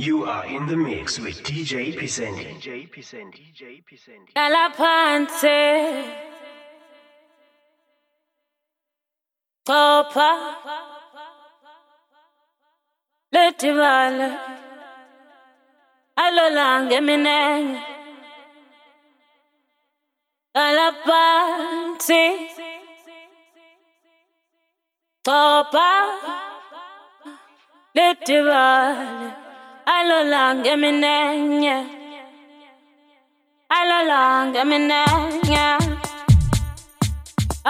You are in the mix with DJ PSandy. DJ PSandy. DJ PSandy. Nalaphansi Topa Letibale Alolange minenge Nalaphansi Topa Letibale Alolange minenge Alolange minenge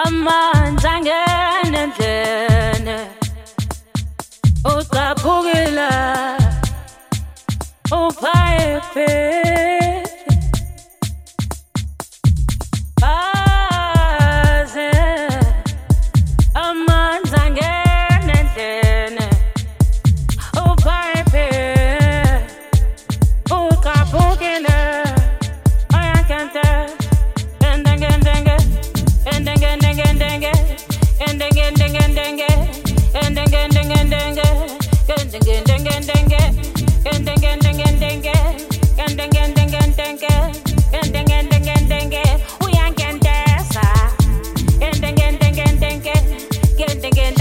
amanzi angena endlene ucaphukile uphayiphi We ain't getting this, ah. Getting, getting, getting, getting, getting,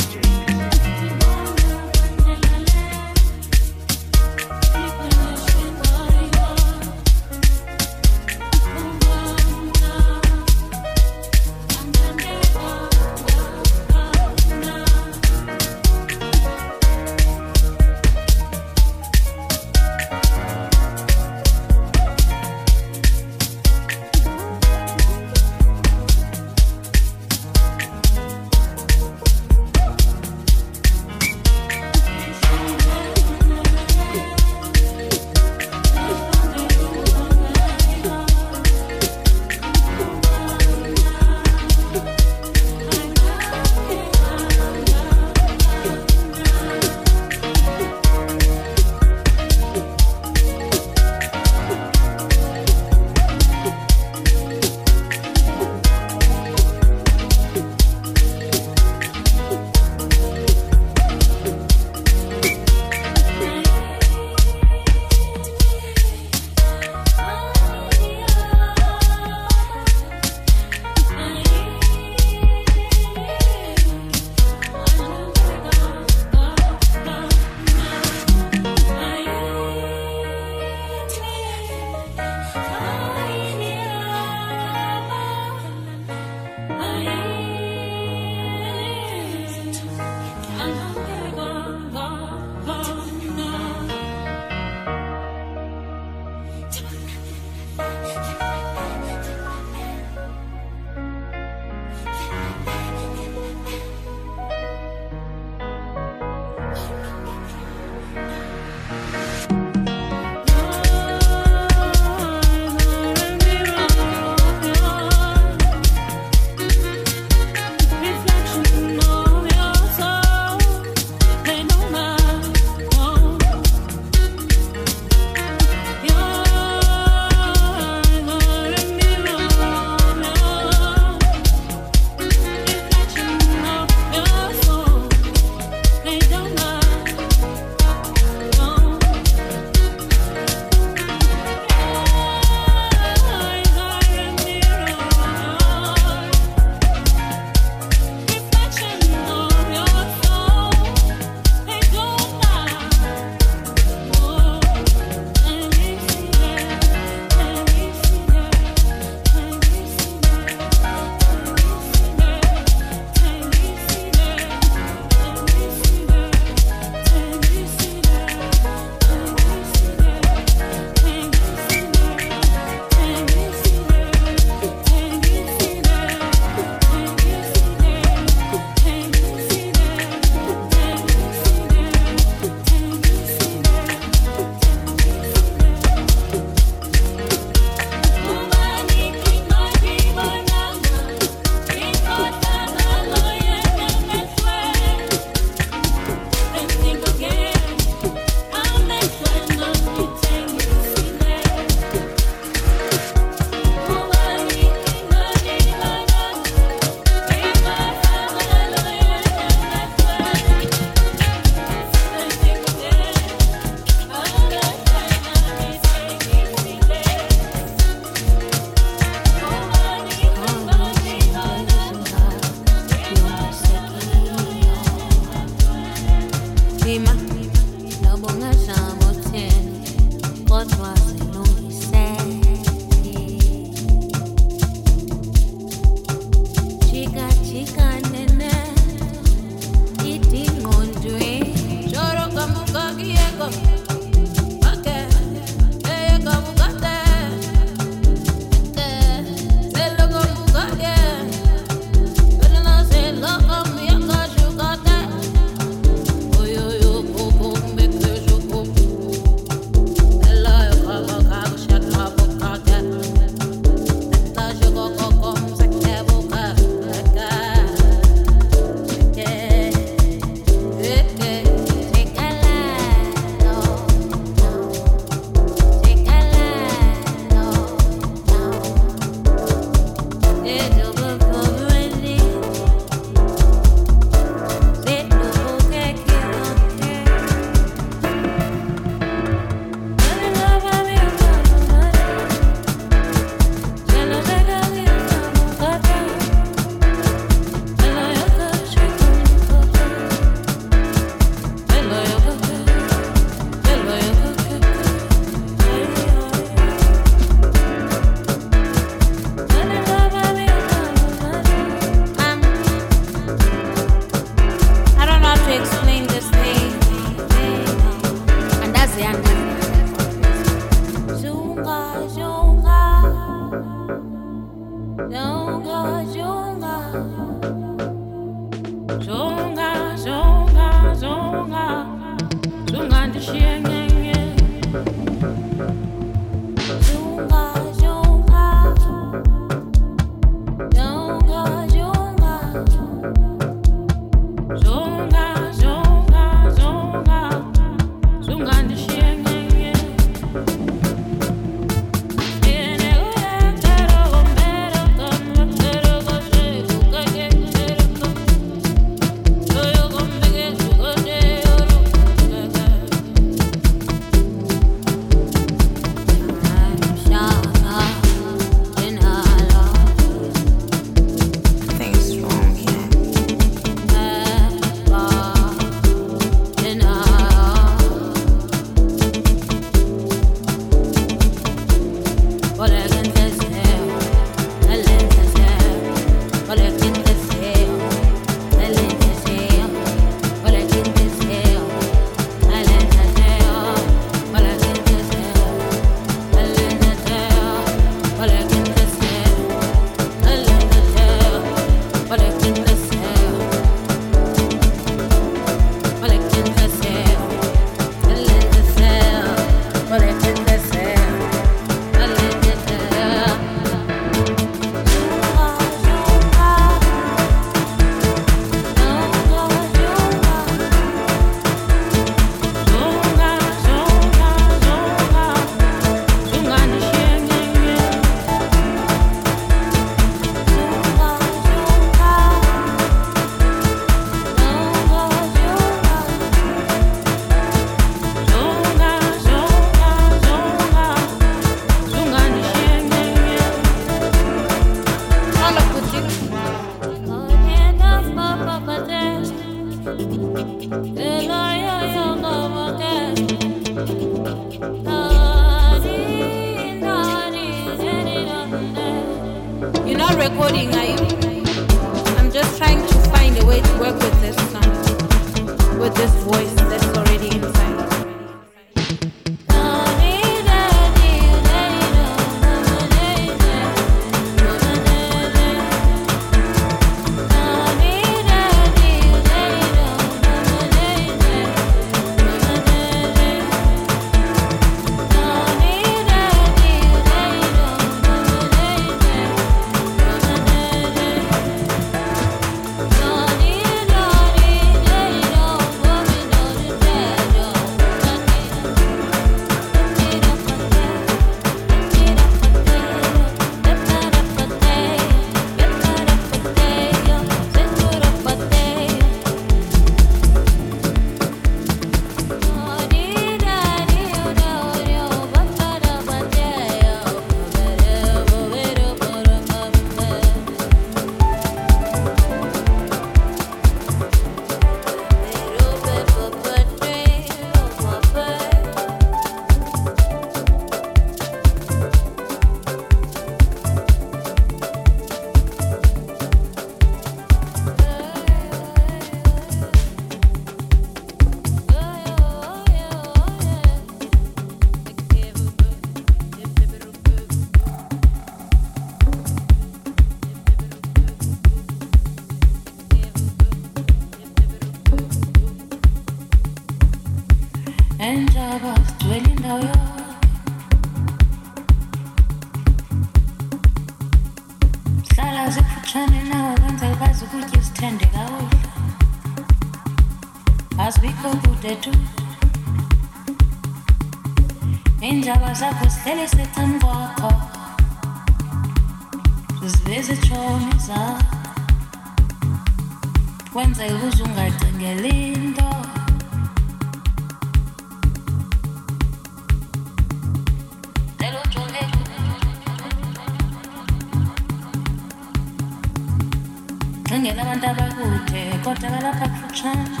kotevela kakfuchana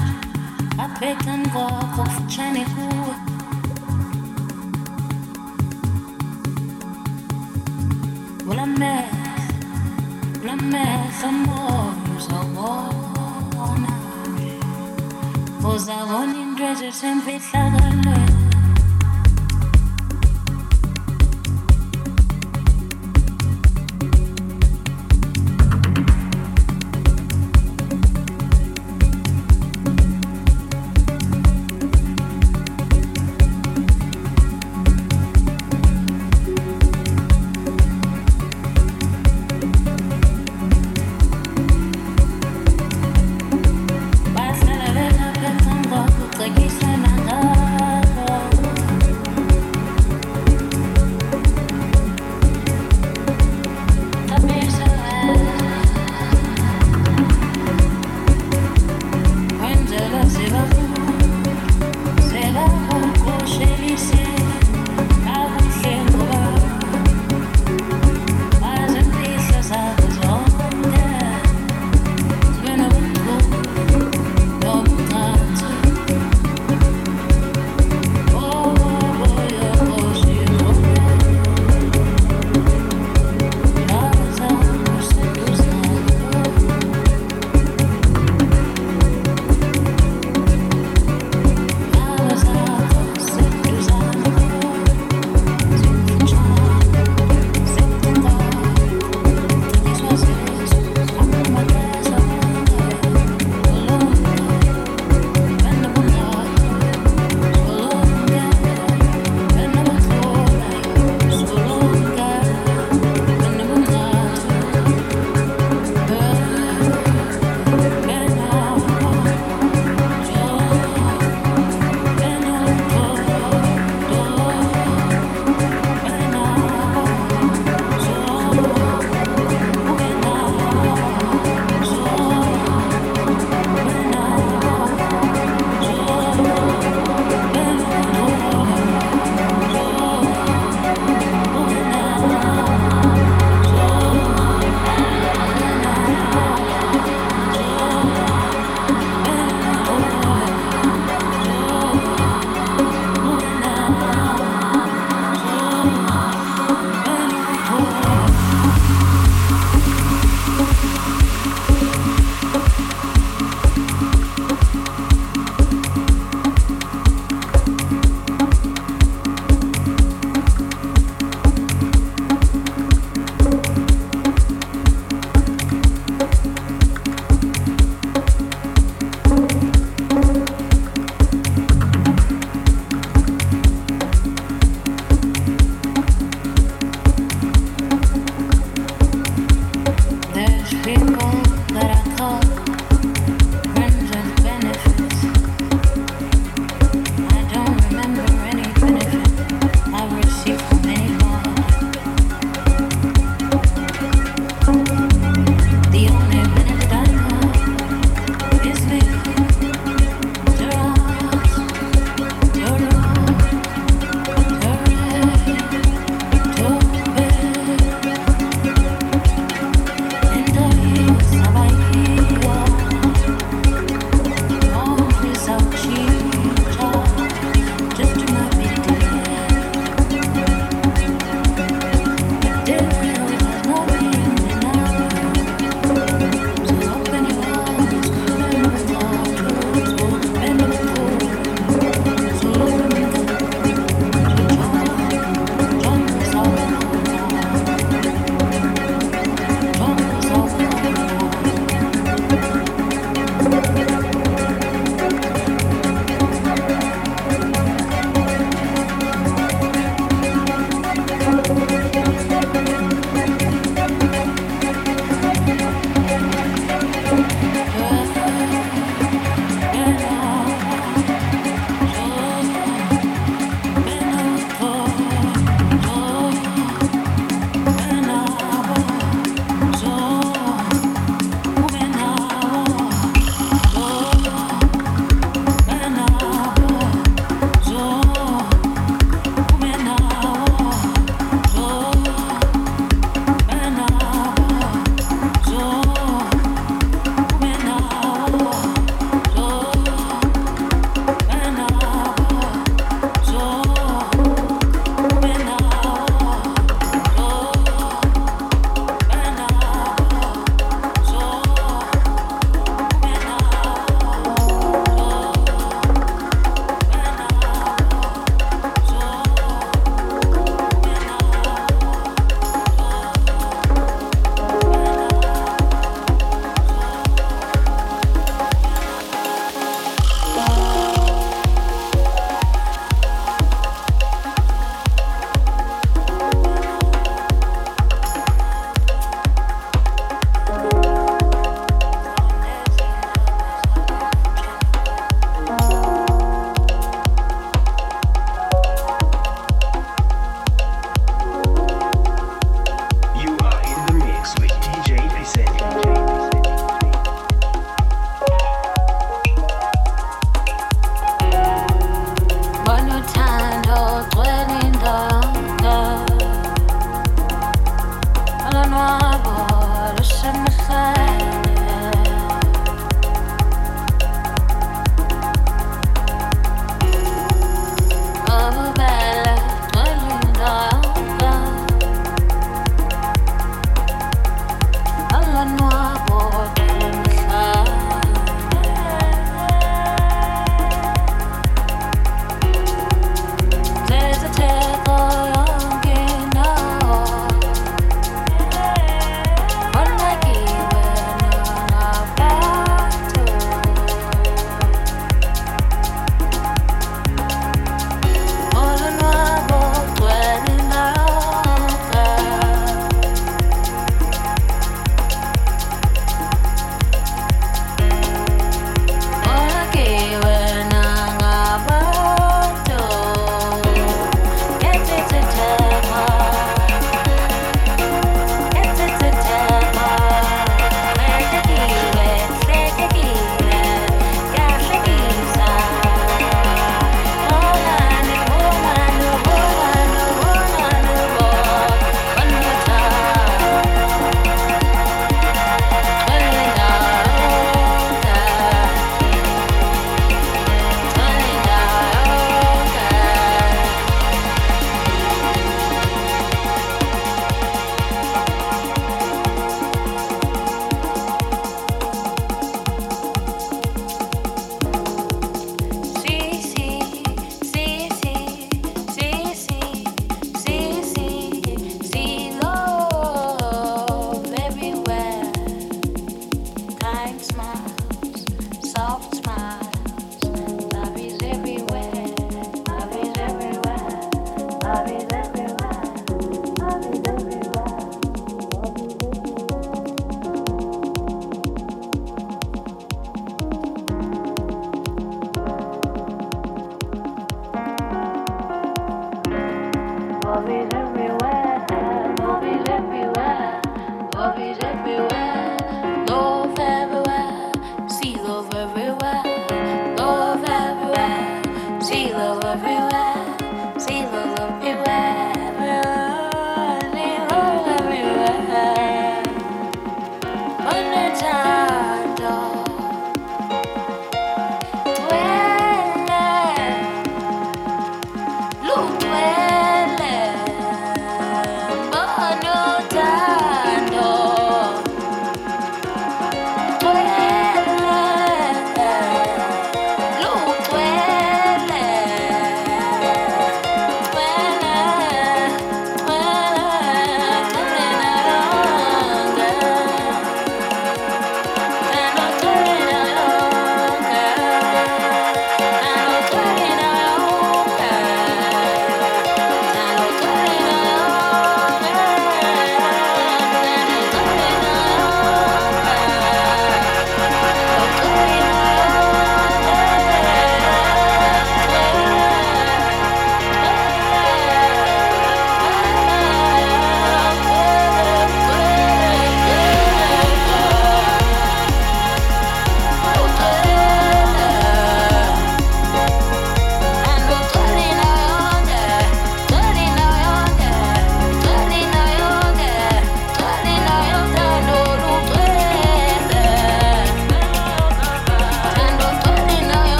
apeta ngoko kufuchane kuwe Cause I moyo in uzawubona and ezisemfihlakala